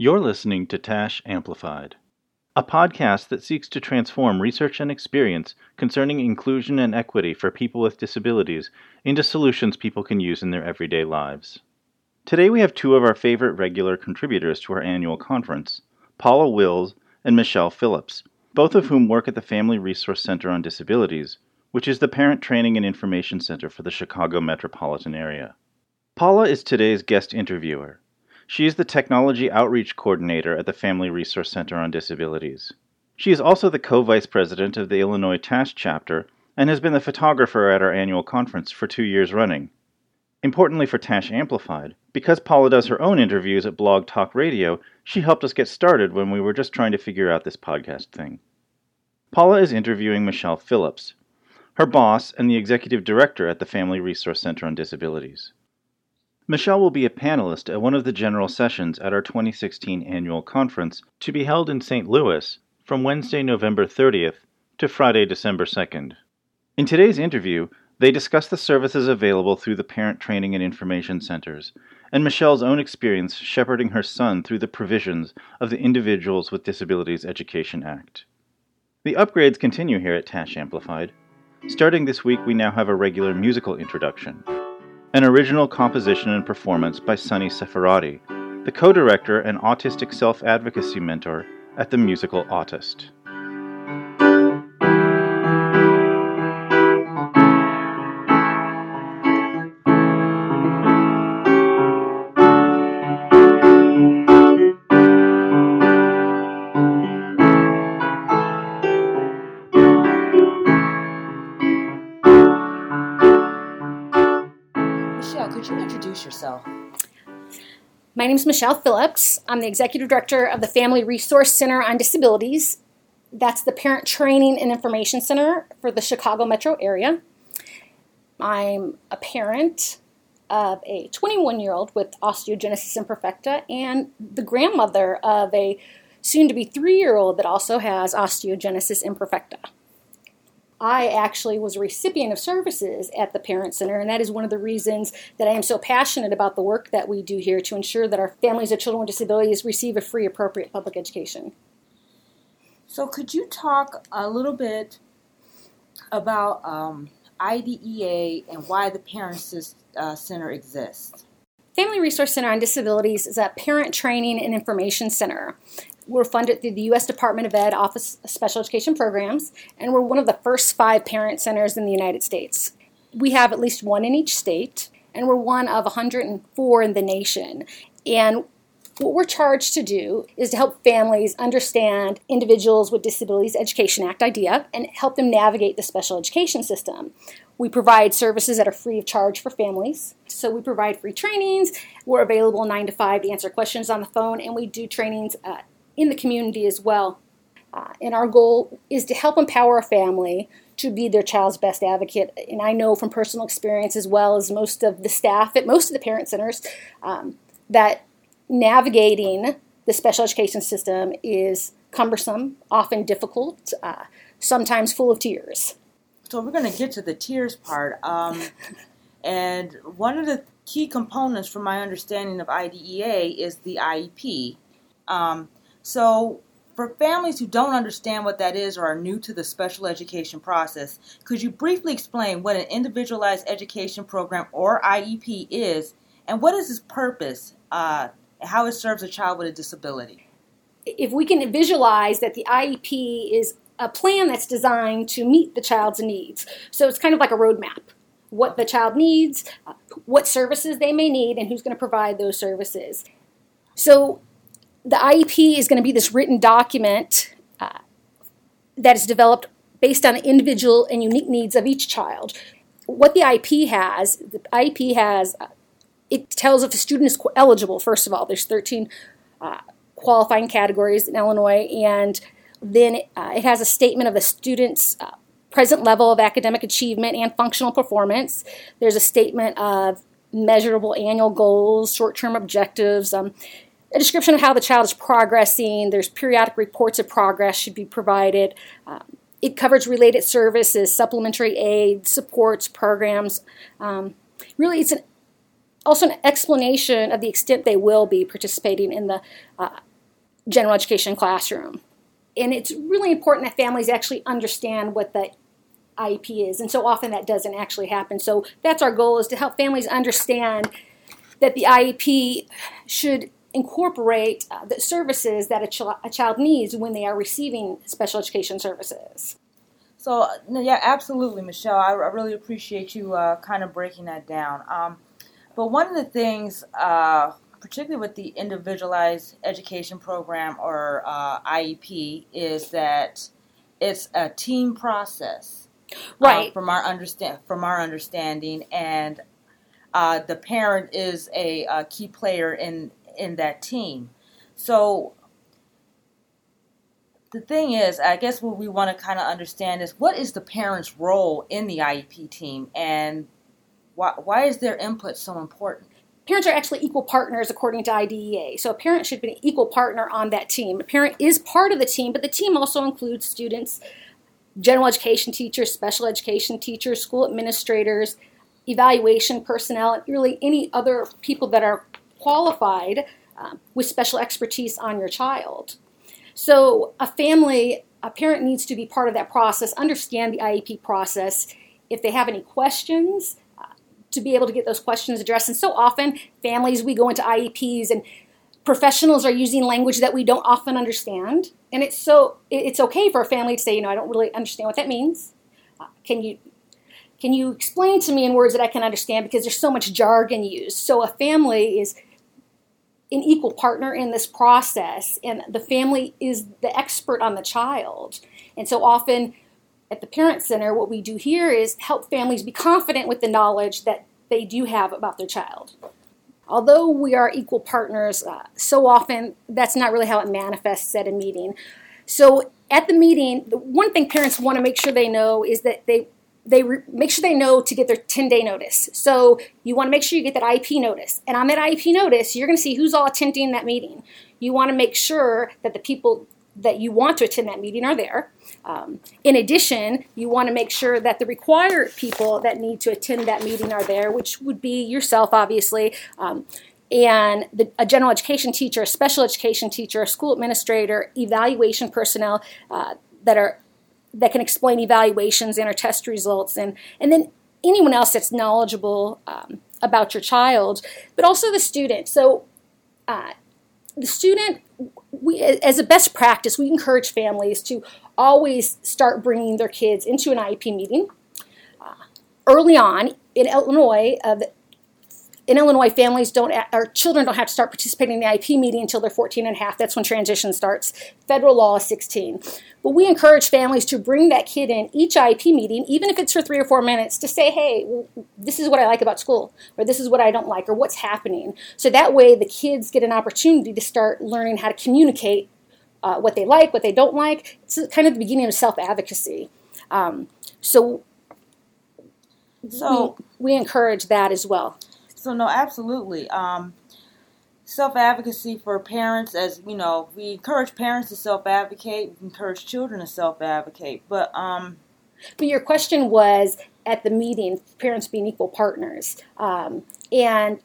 You're listening to TASH Amplified, a podcast that seeks to transform research and experience concerning inclusion and equity for people with disabilities into solutions people can use in their everyday lives. Today we have two of our favorite regular contributors to our annual conference, Paula Wills and Michelle Phillips, both of whom work at the Family Resource Center on Disabilities, which is the parent training and information center for the Chicago metropolitan area. Paula is today's guest interviewer. She is the Technology Outreach Coordinator at the Family Resource Center on Disabilities. She is also the co vice president of the Illinois TASH chapter and has been the photographer at our annual conference for two years running. Importantly for TASH Amplified, because Paula does her own interviews at Blog Talk Radio, she helped us get started when we were just trying to figure out this podcast thing. Paula is interviewing Michelle Phillips, her boss and the executive director at the Family Resource Center on Disabilities. Michelle will be a panelist at one of the general sessions at our 2016 annual conference to be held in St. Louis from Wednesday, November 30th to Friday, December 2nd. In today's interview, they discuss the services available through the Parent Training and Information Centers and Michelle's own experience shepherding her son through the provisions of the Individuals with Disabilities Education Act. The upgrades continue here at Tash Amplified. Starting this week, we now have a regular musical introduction an original composition and performance by Sunny Seferati, the co director and autistic self advocacy mentor at the Musical Autist. My name is Michelle Phillips. I'm the Executive Director of the Family Resource Center on Disabilities. That's the Parent Training and Information Center for the Chicago metro area. I'm a parent of a 21 year old with osteogenesis imperfecta and the grandmother of a soon to be three year old that also has osteogenesis imperfecta. I actually was a recipient of services at the Parent Center, and that is one of the reasons that I am so passionate about the work that we do here to ensure that our families of children with disabilities receive a free, appropriate public education. So, could you talk a little bit about um, IDEA and why the Parent uh, Center exists? Family Resource Center on Disabilities is a parent training and information center. We're funded through the U.S. Department of Ed Office of Special Education Programs, and we're one of the first five parent centers in the United States. We have at least one in each state, and we're one of 104 in the nation. And what we're charged to do is to help families understand Individuals with Disabilities Education Act IDEA and help them navigate the special education system. We provide services that are free of charge for families. So we provide free trainings. We're available 9 to 5 to answer questions on the phone, and we do trainings uh, in the community as well. Uh, and our goal is to help empower a family to be their child's best advocate. And I know from personal experience, as well as most of the staff at most of the parent centers, um, that navigating the special education system is cumbersome, often difficult, uh, sometimes full of tears. So we're going to get to the tears part. Um, and one of the key components, from my understanding of IDEA, is the IEP. Um, so, for families who don't understand what that is or are new to the special education process, could you briefly explain what an individualized education program or IEP is and what is its purpose uh, how it serves a child with a disability? If we can visualize that the IEP is a plan that's designed to meet the child's needs, so it's kind of like a roadmap what the child needs, uh, what services they may need, and who's going to provide those services. So the IEP is going to be this written document uh, that is developed based on the individual and unique needs of each child. What the IEP has, the IEP has, uh, it tells if a student is eligible. First of all, there's 13 uh, qualifying categories in Illinois, and then uh, it has a statement of the student's uh, present level of academic achievement and functional performance. There's a statement of measurable annual goals, short-term objectives. Um, a description of how the child is progressing. There's periodic reports of progress should be provided. Um, it covers related services, supplementary aid, supports, programs. Um, really, it's an, also an explanation of the extent they will be participating in the uh, general education classroom. And it's really important that families actually understand what the IEP is. And so often that doesn't actually happen. So that's our goal is to help families understand that the IEP should incorporate uh, the services that a, ch- a, child needs when they are receiving special education services. So, yeah, absolutely, Michelle. I, I really appreciate you uh, kind of breaking that down. Um, but one of the things, uh, particularly with the individualized education program or uh, IEP, is that it's a team process. Um, right. from our understand from our understanding, and uh, the parent is a, a key player in in that team. So the thing is, I guess what we want to kind of understand is what is the parent's role in the IEP team and why, why is their input so important? Parents are actually equal partners according to IDEA. So a parent should be an equal partner on that team. A parent is part of the team, but the team also includes students, general education teachers, special education teachers, school administrators, evaluation personnel, and really any other people that are qualified um, with special expertise on your child. So, a family, a parent needs to be part of that process, understand the IEP process. If they have any questions, uh, to be able to get those questions addressed. And so often, families, we go into IEPs and professionals are using language that we don't often understand. And it's so it's okay for a family to say, you know, I don't really understand what that means. Uh, can you can you explain to me in words that I can understand because there's so much jargon used. So a family is an equal partner in this process, and the family is the expert on the child. And so often at the Parent Center, what we do here is help families be confident with the knowledge that they do have about their child. Although we are equal partners, uh, so often that's not really how it manifests at a meeting. So at the meeting, the one thing parents want to make sure they know is that they they re- make sure they know to get their 10 day notice. So you want to make sure you get that IP notice. And on that IP notice, you're going to see who's all attending that meeting. You want to make sure that the people that you want to attend that meeting are there. Um, in addition, you want to make sure that the required people that need to attend that meeting are there, which would be yourself, obviously. Um, and the, a general education teacher, a special education teacher, a school administrator, evaluation personnel uh, that are that can explain evaluations and our test results, and, and then anyone else that's knowledgeable um, about your child, but also the student. So, uh, the student, we, as a best practice, we encourage families to always start bringing their kids into an IEP meeting. Uh, early on in Illinois, uh, in Illinois, families don't, or children don't have to start participating in the IEP meeting until they're 14 and a half. That's when transition starts. Federal law is 16. But we encourage families to bring that kid in each IEP meeting, even if it's for three or four minutes, to say, hey, this is what I like about school, or this is what I don't like, or what's happening. So that way the kids get an opportunity to start learning how to communicate uh, what they like, what they don't like. It's kind of the beginning of self advocacy. Um, so, so we, we encourage that as well. So no, absolutely. Um, self advocacy for parents, as you know, we encourage parents to self advocate. We encourage children to self advocate. But um, but your question was at the meeting, parents being equal partners, um, and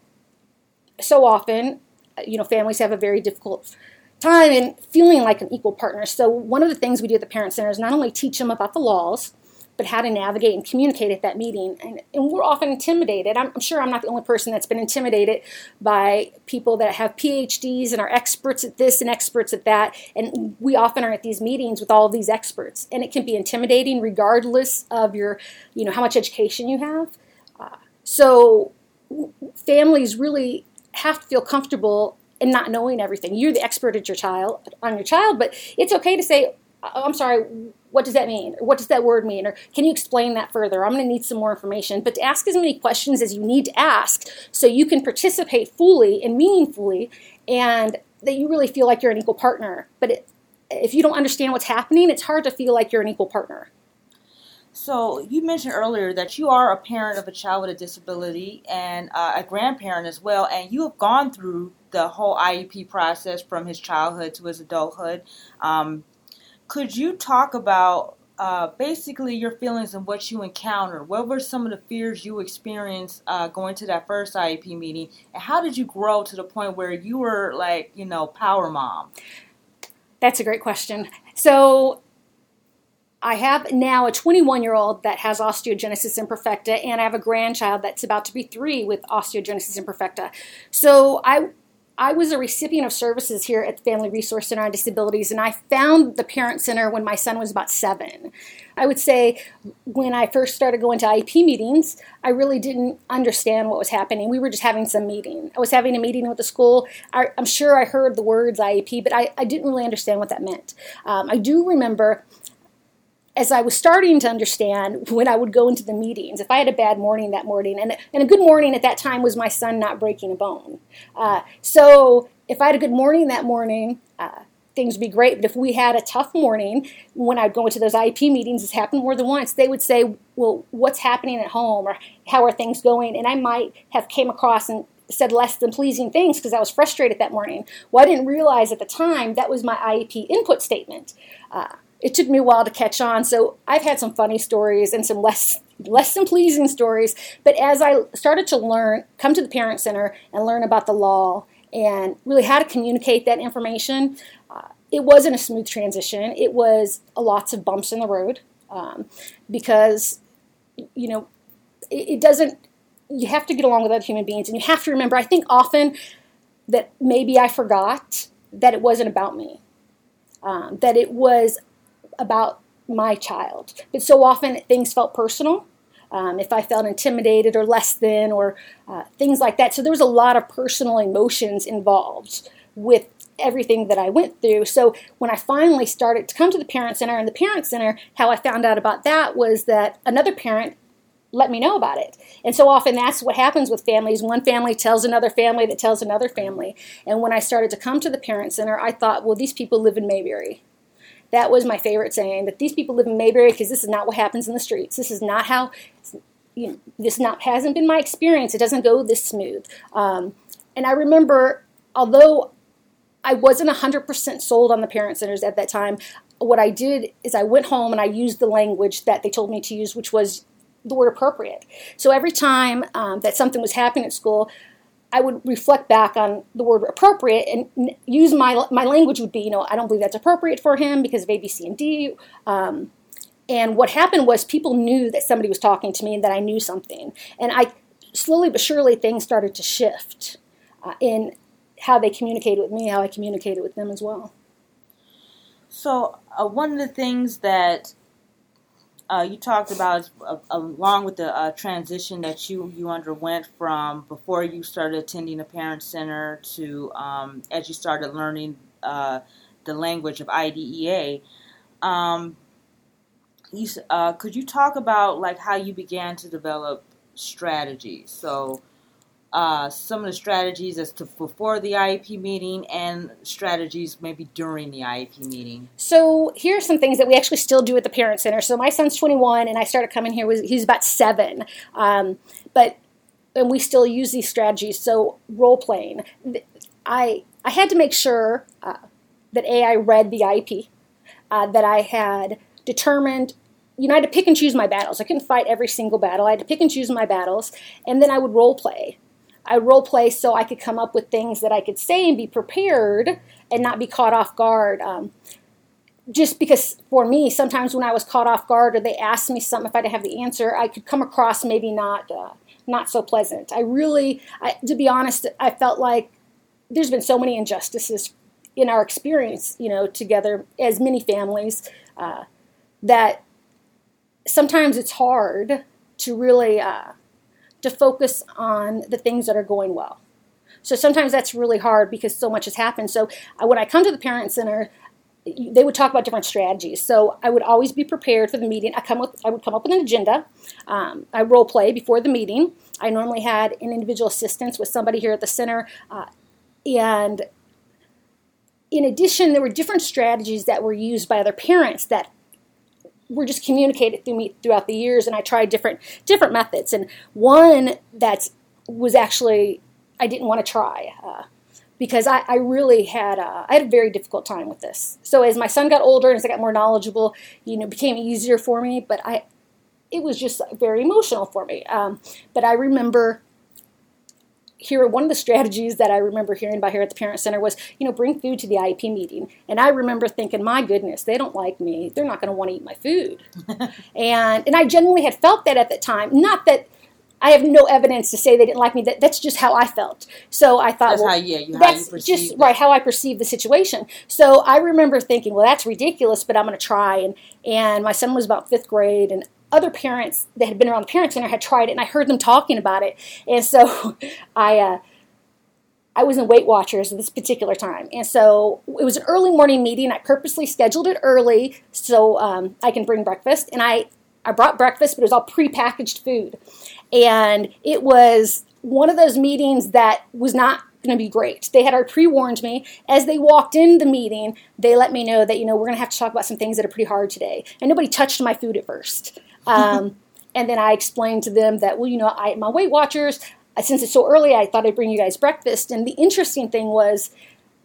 so often, you know, families have a very difficult time in feeling like an equal partner. So one of the things we do at the Parent Center is not only teach them about the laws but how to navigate and communicate at that meeting. And, and we're often intimidated. I'm, I'm, sure I'm not the only person that's been intimidated by people that have PhDs and are experts at this and experts at that. And we often are at these meetings with all these experts. And it can be intimidating regardless of your, you know, how much education you have. Uh, so families really have to feel comfortable in not knowing everything. You're the expert at your child on your child, but it's okay to say, I'm sorry, what does that mean? What does that word mean? Or can you explain that further? I'm going to need some more information. But to ask as many questions as you need to ask so you can participate fully and meaningfully and that you really feel like you're an equal partner. But it, if you don't understand what's happening, it's hard to feel like you're an equal partner. So you mentioned earlier that you are a parent of a child with a disability and uh, a grandparent as well, and you have gone through the whole IEP process from his childhood to his adulthood. Um, could you talk about uh, basically your feelings and what you encountered? What were some of the fears you experienced uh, going to that first IEP meeting? And how did you grow to the point where you were like, you know, power mom? That's a great question. So I have now a 21 year old that has osteogenesis imperfecta, and I have a grandchild that's about to be three with osteogenesis imperfecta. So I I was a recipient of services here at the Family Resource Center on Disabilities, and I found the Parent Center when my son was about seven. I would say when I first started going to IEP meetings, I really didn't understand what was happening. We were just having some meeting. I was having a meeting with the school. I, am sure I heard the words IEP, but I, I didn't really understand what that meant. Um, I do remember as I was starting to understand when I would go into the meetings, if I had a bad morning that morning, and, and a good morning at that time was my son not breaking a bone. Uh, so if I had a good morning that morning, uh, things would be great. But if we had a tough morning, when I'd go into those IEP meetings, it's happened more than once, they would say, well, what's happening at home or how are things going? And I might have came across and said less than pleasing things because I was frustrated that morning. Well, I didn't realize at the time that was my IEP input statement. Uh, it took me a while to catch on. So I've had some funny stories and some less less than pleasing stories. But as I started to learn, come to the parent center and learn about the law and really how to communicate that information, uh, it wasn't a smooth transition. It was lots of bumps in the road um, because you know it, it doesn't. You have to get along with other human beings, and you have to remember. I think often that maybe I forgot that it wasn't about me. Um, that it was about my child. But so often things felt personal. Um, if I felt intimidated or less than or uh, things like that. So there was a lot of personal emotions involved with everything that I went through. So when I finally started to come to the Parent Center and the Parent Center, how I found out about that was that another parent let me know about it. And so often that's what happens with families. One family tells another family that tells another family. And when I started to come to the Parent Center, I thought, well, these people live in Mayberry. That was my favorite saying that these people live in Mayberry because this is not what happens in the streets. This is not how, you know, this not hasn't been my experience. It doesn't go this smooth. Um, and I remember, although I wasn't 100% sold on the parent centers at that time, what I did is I went home and I used the language that they told me to use, which was the word appropriate. So every time um, that something was happening at school, I would reflect back on the word appropriate and use my my language would be, you know, I don't believe that's appropriate for him because of A, B, C, and D. Um, and what happened was people knew that somebody was talking to me and that I knew something. And I slowly but surely things started to shift uh, in how they communicated with me, how I communicated with them as well. So uh, one of the things that uh, you talked about uh, along with the uh, transition that you you underwent from before you started attending a parent center to um, as you started learning uh, the language of IDEA. Um, you, uh, could you talk about like how you began to develop strategies? So uh, some of the strategies as to before the IEP meeting and strategies maybe during the IEP meeting. So here are some things that we actually still do at the Parent Center. So my son's 21, and I started coming here was he's about seven, um, but and we still use these strategies. So role playing, I I had to make sure uh, that a I read the IEP, uh, that I had determined you know, I had to pick and choose my battles. I couldn't fight every single battle. I had to pick and choose my battles, and then I would role play. I role play so I could come up with things that I could say and be prepared and not be caught off guard. Um, just because for me, sometimes when I was caught off guard or they asked me something, if I didn't have the answer, I could come across maybe not uh, not so pleasant. I really, I, to be honest, I felt like there's been so many injustices in our experience, you know, together as many families uh, that sometimes it's hard to really. Uh, to focus on the things that are going well. So sometimes that's really hard because so much has happened. So when I come to the parent center, they would talk about different strategies. So I would always be prepared for the meeting. I come with, I would come up with an agenda. Um, I role play before the meeting. I normally had an individual assistance with somebody here at the center, uh, and in addition, there were different strategies that were used by other parents that were just communicated through me throughout the years, and I tried different different methods. And one that was actually I didn't want to try uh, because I, I, really had a, I had a very difficult time with this. So as my son got older and as I got more knowledgeable, you know, it became easier for me. But I, it was just very emotional for me. Um, but I remember here one of the strategies that I remember hearing about here at the parent center was, you know, bring food to the IEP meeting. And I remember thinking, my goodness, they don't like me. They're not going to want to eat my food. and and I genuinely had felt that at the time. Not that I have no evidence to say they didn't like me. That that's just how I felt. So I thought, That's well, how, yeah, you, how that's you just right how I perceive the situation. So I remember thinking, well, that's ridiculous, but I'm going to try. And and my son was about fifth grade, and other parents that had been around the parent center had tried it, and I heard them talking about it. And so I. Uh, I was in Weight Watchers at this particular time. And so it was an early morning meeting. I purposely scheduled it early so um, I can bring breakfast. And I, I brought breakfast, but it was all prepackaged food. And it was one of those meetings that was not going to be great. They had already pre warned me. As they walked in the meeting, they let me know that, you know, we're going to have to talk about some things that are pretty hard today. And nobody touched my food at first. Um, and then I explained to them that, well, you know, I, my Weight Watchers, since it's so early, I thought I'd bring you guys breakfast. And the interesting thing was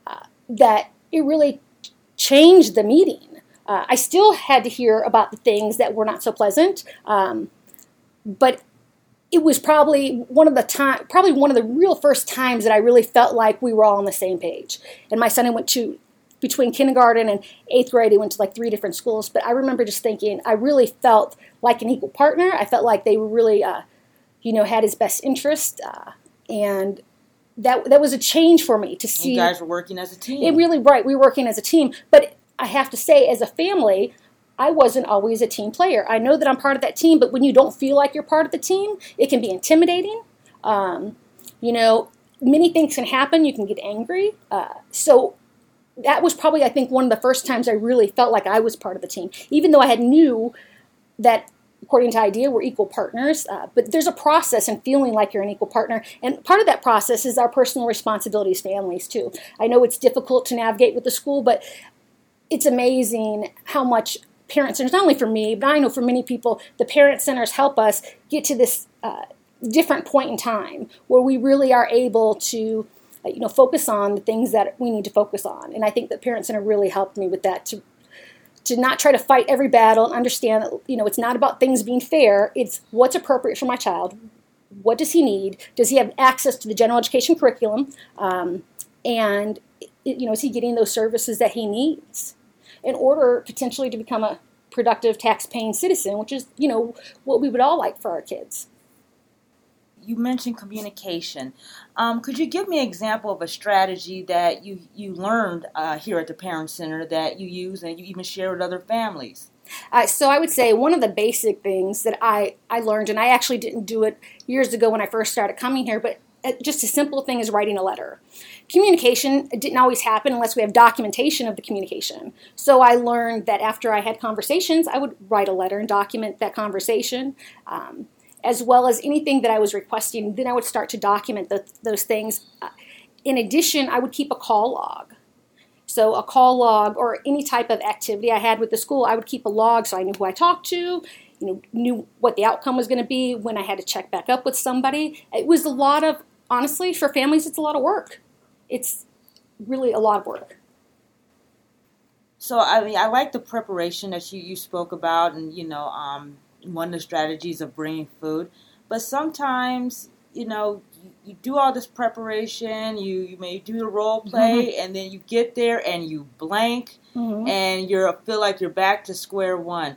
uh, that it really changed the meeting. Uh, I still had to hear about the things that were not so pleasant, um, but it was probably one of the time, probably one of the real first times that I really felt like we were all on the same page. And my son and went to between kindergarten and eighth grade, he went to like three different schools. But I remember just thinking, I really felt like an equal partner. I felt like they were really uh, you know, had his best interest, uh, and that that was a change for me to see. You guys were working as a team. It really right. We were working as a team, but I have to say, as a family, I wasn't always a team player. I know that I'm part of that team, but when you don't feel like you're part of the team, it can be intimidating. Um, you know, many things can happen. You can get angry. Uh, so that was probably, I think, one of the first times I really felt like I was part of the team, even though I had knew that according to IDEA, we're equal partners. Uh, but there's a process in feeling like you're an equal partner. And part of that process is our personal responsibilities, families, too. I know it's difficult to navigate with the school, but it's amazing how much parent centers, not only for me, but I know for many people, the parent centers help us get to this uh, different point in time where we really are able to. Uh, you know, focus on the things that we need to focus on, and I think that parent center really helped me with that to to not try to fight every battle and understand that you know it's not about things being fair. It's what's appropriate for my child. What does he need? Does he have access to the general education curriculum? Um, and you know is he getting those services that he needs in order potentially to become a productive tax-paying citizen which is you know what we would all like for our kids you mentioned communication. Um, could you give me an example of a strategy that you you learned uh, here at the Parent Center that you use and you even share with other families? Uh, so I would say one of the basic things that I, I learned, and I actually didn't do it years ago when I first started coming here, but uh, just a simple thing is writing a letter. Communication didn't always happen unless we have documentation of the communication. So I learned that after I had conversations, I would write a letter and document that conversation. Um, as well as anything that I was requesting. Then I would start to document the, those things. Uh, in addition, I would keep a call log. So, a call log or any type of activity I had with the school, I would keep a log so I knew who I talked to, you know, knew what the outcome was going to be when I had to check back up with somebody. It was a lot of, honestly, for families, it's a lot of work. It's really a lot of work. So, I mean, I like the preparation that you, you spoke about, and you know, um, one of the strategies of bringing food. But sometimes, you know, you, you do all this preparation, you, you may do the role play, mm-hmm. and then you get there and you blank, mm-hmm. and you feel like you're back to square one.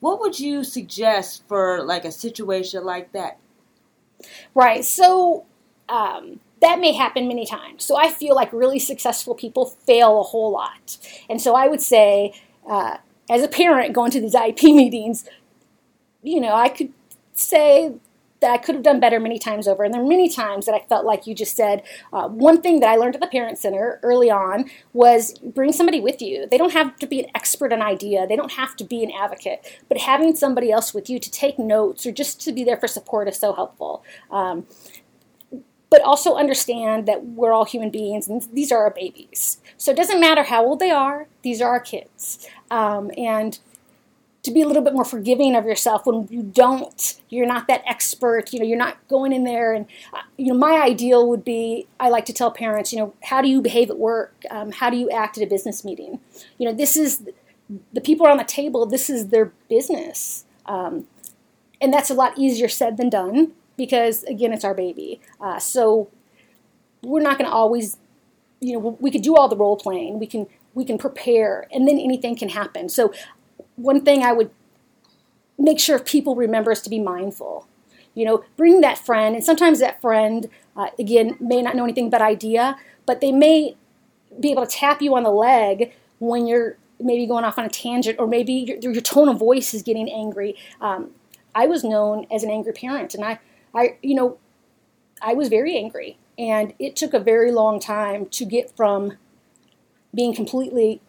What would you suggest for like a situation like that? Right. So um, that may happen many times. So I feel like really successful people fail a whole lot, and so I would say. Uh, as a parent going to these IEP meetings, you know, I could say that I could have done better many times over. And there are many times that I felt like you just said. Uh, one thing that I learned at the Parent Center early on was bring somebody with you. They don't have to be an expert on IDEA, they don't have to be an advocate, but having somebody else with you to take notes or just to be there for support is so helpful. Um, but also understand that we're all human beings and these are our babies. So it doesn't matter how old they are, these are our kids. Um, and to be a little bit more forgiving of yourself when you don't you're not that expert you know you're not going in there and uh, you know my ideal would be i like to tell parents you know how do you behave at work um, how do you act at a business meeting you know this is the people on the table this is their business um, and that's a lot easier said than done because again, it's our baby. Uh, so we're not going to always, you know, we could do all the role playing. We can we can prepare, and then anything can happen. So one thing I would make sure people remember is to be mindful. You know, bring that friend, and sometimes that friend, uh, again, may not know anything about IDEA, but they may be able to tap you on the leg when you're maybe going off on a tangent, or maybe your, your tone of voice is getting angry. Um, I was known as an angry parent, and I, I, you know, I was very angry, and it took a very long time to get from being completely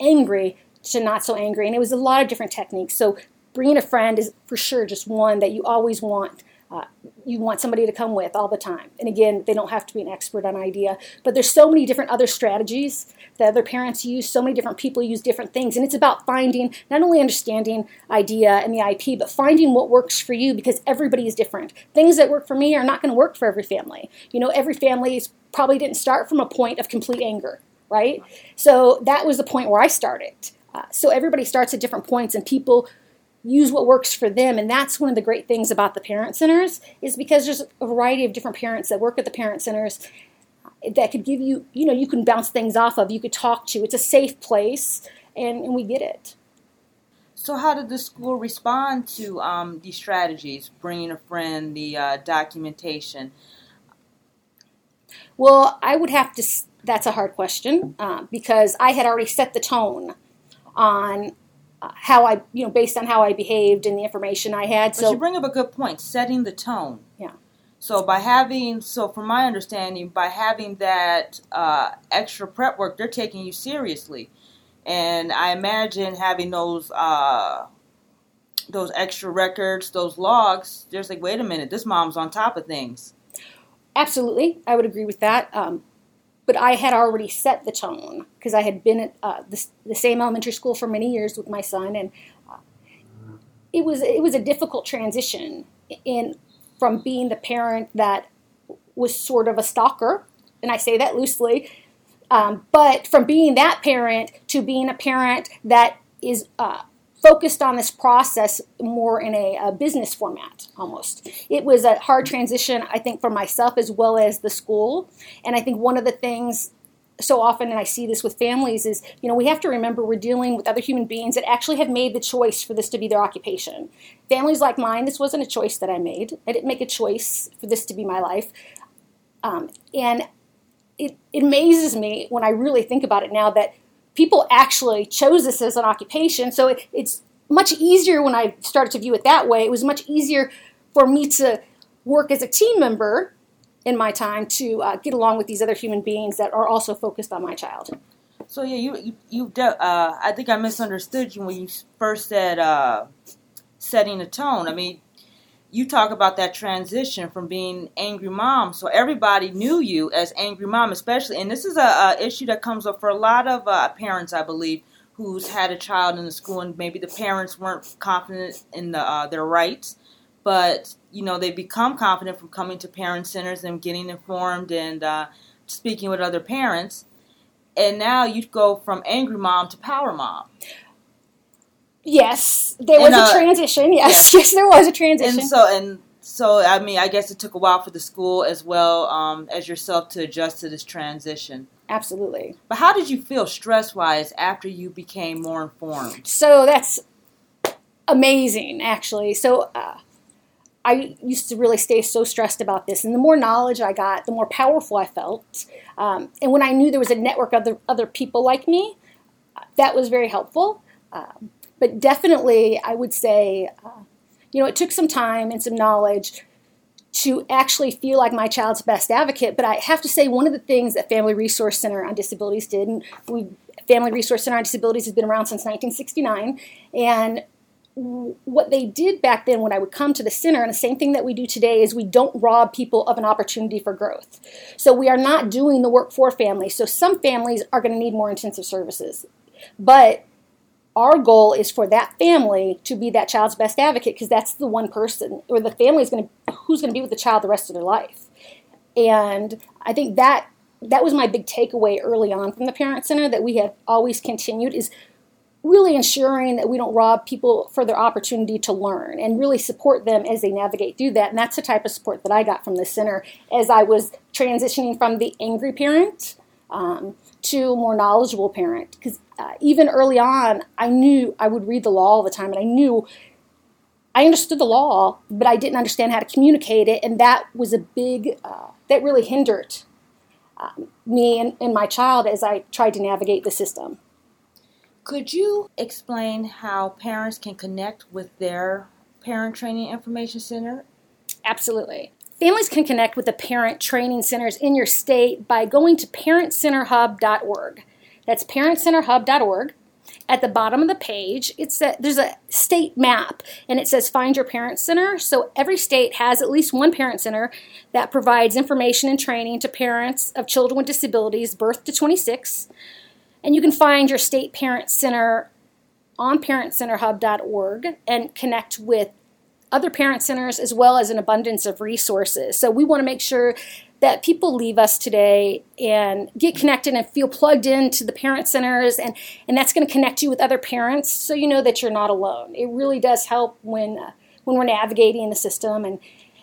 angry to not so angry, and it was a lot of different techniques. So bringing a friend is for sure just one that you always want. Uh, you want somebody to come with all the time. And again, they don't have to be an expert on IDEA, but there's so many different other strategies that other parents use. So many different people use different things, and it's about finding not only understanding IDEA and the IP, but finding what works for you because everybody is different. Things that work for me are not going to work for every family. You know, every family probably didn't start from a point of complete anger, right? So that was the point where I started. Uh, so everybody starts at different points, and people use what works for them. And that's one of the great things about the parent centers is because there's a variety of different parents that work at the parent centers that could give you you know you can bounce things off of you could talk to. It's a safe place and, and we get it. So how did the school respond to um, these strategies bringing a friend the uh, documentation? Well i would have to that's a hard question uh, because i had already set the tone on how I, you know, based on how I behaved and the information I had. So but you bring up a good point, setting the tone. Yeah. So by having, so from my understanding, by having that uh, extra prep work, they're taking you seriously, and I imagine having those uh, those extra records, those logs. There's like, wait a minute, this mom's on top of things. Absolutely, I would agree with that. Um, but I had already set the tone because I had been at uh, the, the, same elementary school for many years with my son, and uh, it was it was a difficult transition in from being the parent that was sort of a stalker, and I say that loosely, um, but from being that parent to being a parent that is uh, focused on this process more in a, a, business format almost. It was a hard transition, I think, for myself as well as the school. And I think one of the things so often, and I see this with families, is you know we have to remember we're dealing with other human beings that actually have made the choice for this to be their occupation. Families like mine, this wasn't a choice that I made. I didn't make a choice for this to be my life, um, and it, it amazes me when I really think about it now that people actually chose this as an occupation. So it, it's much easier when I started to view it that way. It was much easier for me to work as a team member in my time to uh, get along with these other human beings that are also focused on my child. So yeah, you you, you uh, I think I misunderstood you when you first said uh, setting a tone. I mean, you talk about that transition from being angry mom. So everybody knew you as angry mom, especially, and this is a, a issue that comes up for a lot of uh, parents, I believe, who's had a child in the school, and maybe the parents weren't confident in the, uh, their rights, but you know they become confident from coming to parent centers and getting informed and uh, speaking with other parents. And now you go from angry mom to power mom. Yes, there was and, uh, a transition. Yes, yes, there was a transition. And so, and so, I mean, I guess it took a while for the school as well um, as yourself to adjust to this transition. Absolutely. But how did you feel stress wise after you became more informed? So that's amazing, actually. So. Uh, I used to really stay so stressed about this. And the more knowledge I got, the more powerful I felt. Um, and when I knew there was a network of other, other people like me, that was very helpful. Um, but definitely, I would say, uh, you know, it took some time and some knowledge to actually feel like my child's best advocate. But I have to say, one of the things that Family Resource Center on Disabilities did, and we Family Resource Center on Disabilities has been around since 1969, and what they did back then when I would come to the center, and the same thing that we do today, is we don't rob people of an opportunity for growth. So we are not doing the work for families. So some families are going to need more intensive services. But our goal is for that family to be that child's best advocate because that's the one person or the family is going to who's going to be with the child the rest of their life and i think that that was my big takeaway early on from the parent center that we have always continued is really ensuring that we don't rob people for their opportunity to learn and really support them as they navigate through that. And that's the type of support that I got from the center as I was transitioning from the angry parent um, to more knowledgeable parent. Because uh, even early on, I knew I would read the law all the time, and I knew I understood the law, but I didn't understand how to communicate it, and that was a big uh, that really hindered um, me and, and my child as I tried to navigate the system. Could you explain how parents can connect with their parent training information center? Absolutely. Families can connect with the parent training centers in your state by going to parentcenterhub.org. That's parentcenterhub.org. At the bottom of the page, it's a, there's a state map and it says find your parent center. So every state has at least one parent center that provides information and training to parents of children with disabilities birth to 26. And you can find your state parent center on parentcenterhub.org and connect with other parent centers as well as an abundance of resources. So we want to make sure that people leave us today and get connected and feel plugged into the parent centers and, and that's going to connect you with other parents so you know that you're not alone. It really does help when uh, when we're navigating the system and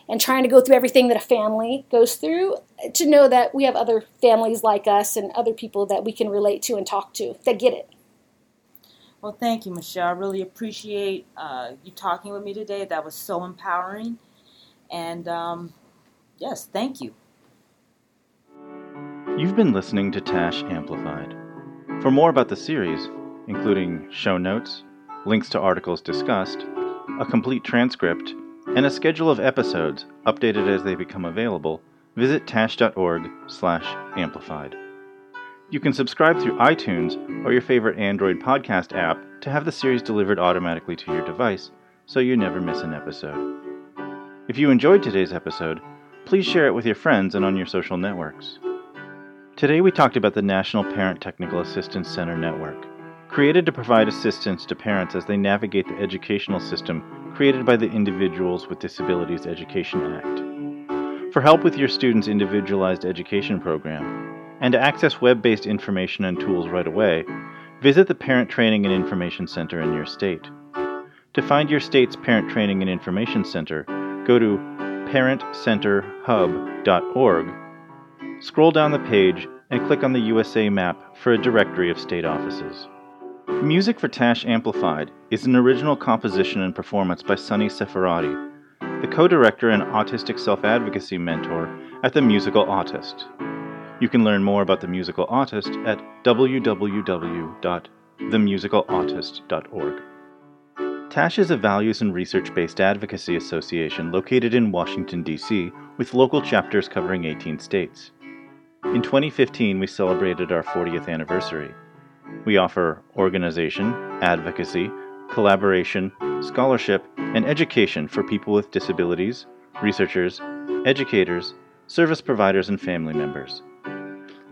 and trying to go through everything that a family goes through to know that we have other families like us and other people that we can relate to and talk to that get it. Well, thank you, Michelle. I really appreciate uh, you talking with me today. That was so empowering. And um, yes, thank you. You've been listening to Tash Amplified. For more about the series, including show notes, links to articles discussed, a complete transcript, and a schedule of episodes updated as they become available, visit tash.org/amplified. You can subscribe through iTunes or your favorite Android podcast app to have the series delivered automatically to your device so you never miss an episode. If you enjoyed today's episode, please share it with your friends and on your social networks. Today we talked about the National Parent Technical Assistance Center Network, created to provide assistance to parents as they navigate the educational system created by the Individuals with Disabilities Education Act. For help with your student's individualized education program, and to access web based information and tools right away, visit the Parent Training and Information Center in your state. To find your state's Parent Training and Information Center, go to parentcenterhub.org, scroll down the page, and click on the USA map for a directory of state offices. Music for Tash Amplified is an original composition and performance by Sunny Sefarati, the co director and autistic self advocacy mentor at the Musical Autist. You can learn more about the Musical Autist at www.themusicalautist.org. TASH is a values and research based advocacy association located in Washington, D.C., with local chapters covering 18 states. In 2015, we celebrated our 40th anniversary. We offer organization, advocacy, collaboration, scholarship, and education for people with disabilities, researchers, educators, service providers, and family members.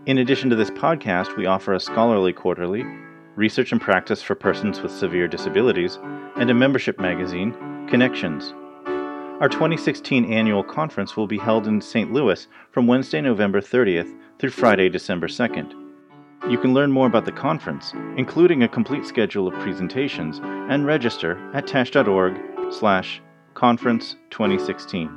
In addition to this podcast, we offer a scholarly quarterly, research and practice for persons with severe disabilities, and a membership magazine, Connections. Our 2016 annual conference will be held in St. Louis from Wednesday, November 30th through Friday, December 2nd. You can learn more about the conference, including a complete schedule of presentations, and register at tash.org slash conference 2016.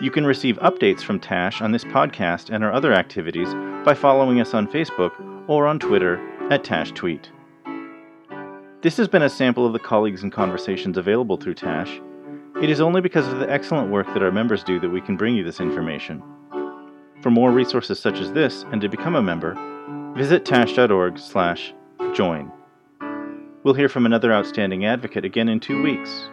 You can receive updates from Tash on this podcast and our other activities by following us on Facebook or on Twitter at Tash Tweet. This has been a sample of the colleagues and conversations available through Tash. It is only because of the excellent work that our members do that we can bring you this information. For more resources such as this and to become a member, visit tash.org/join. We'll hear from another outstanding advocate again in 2 weeks.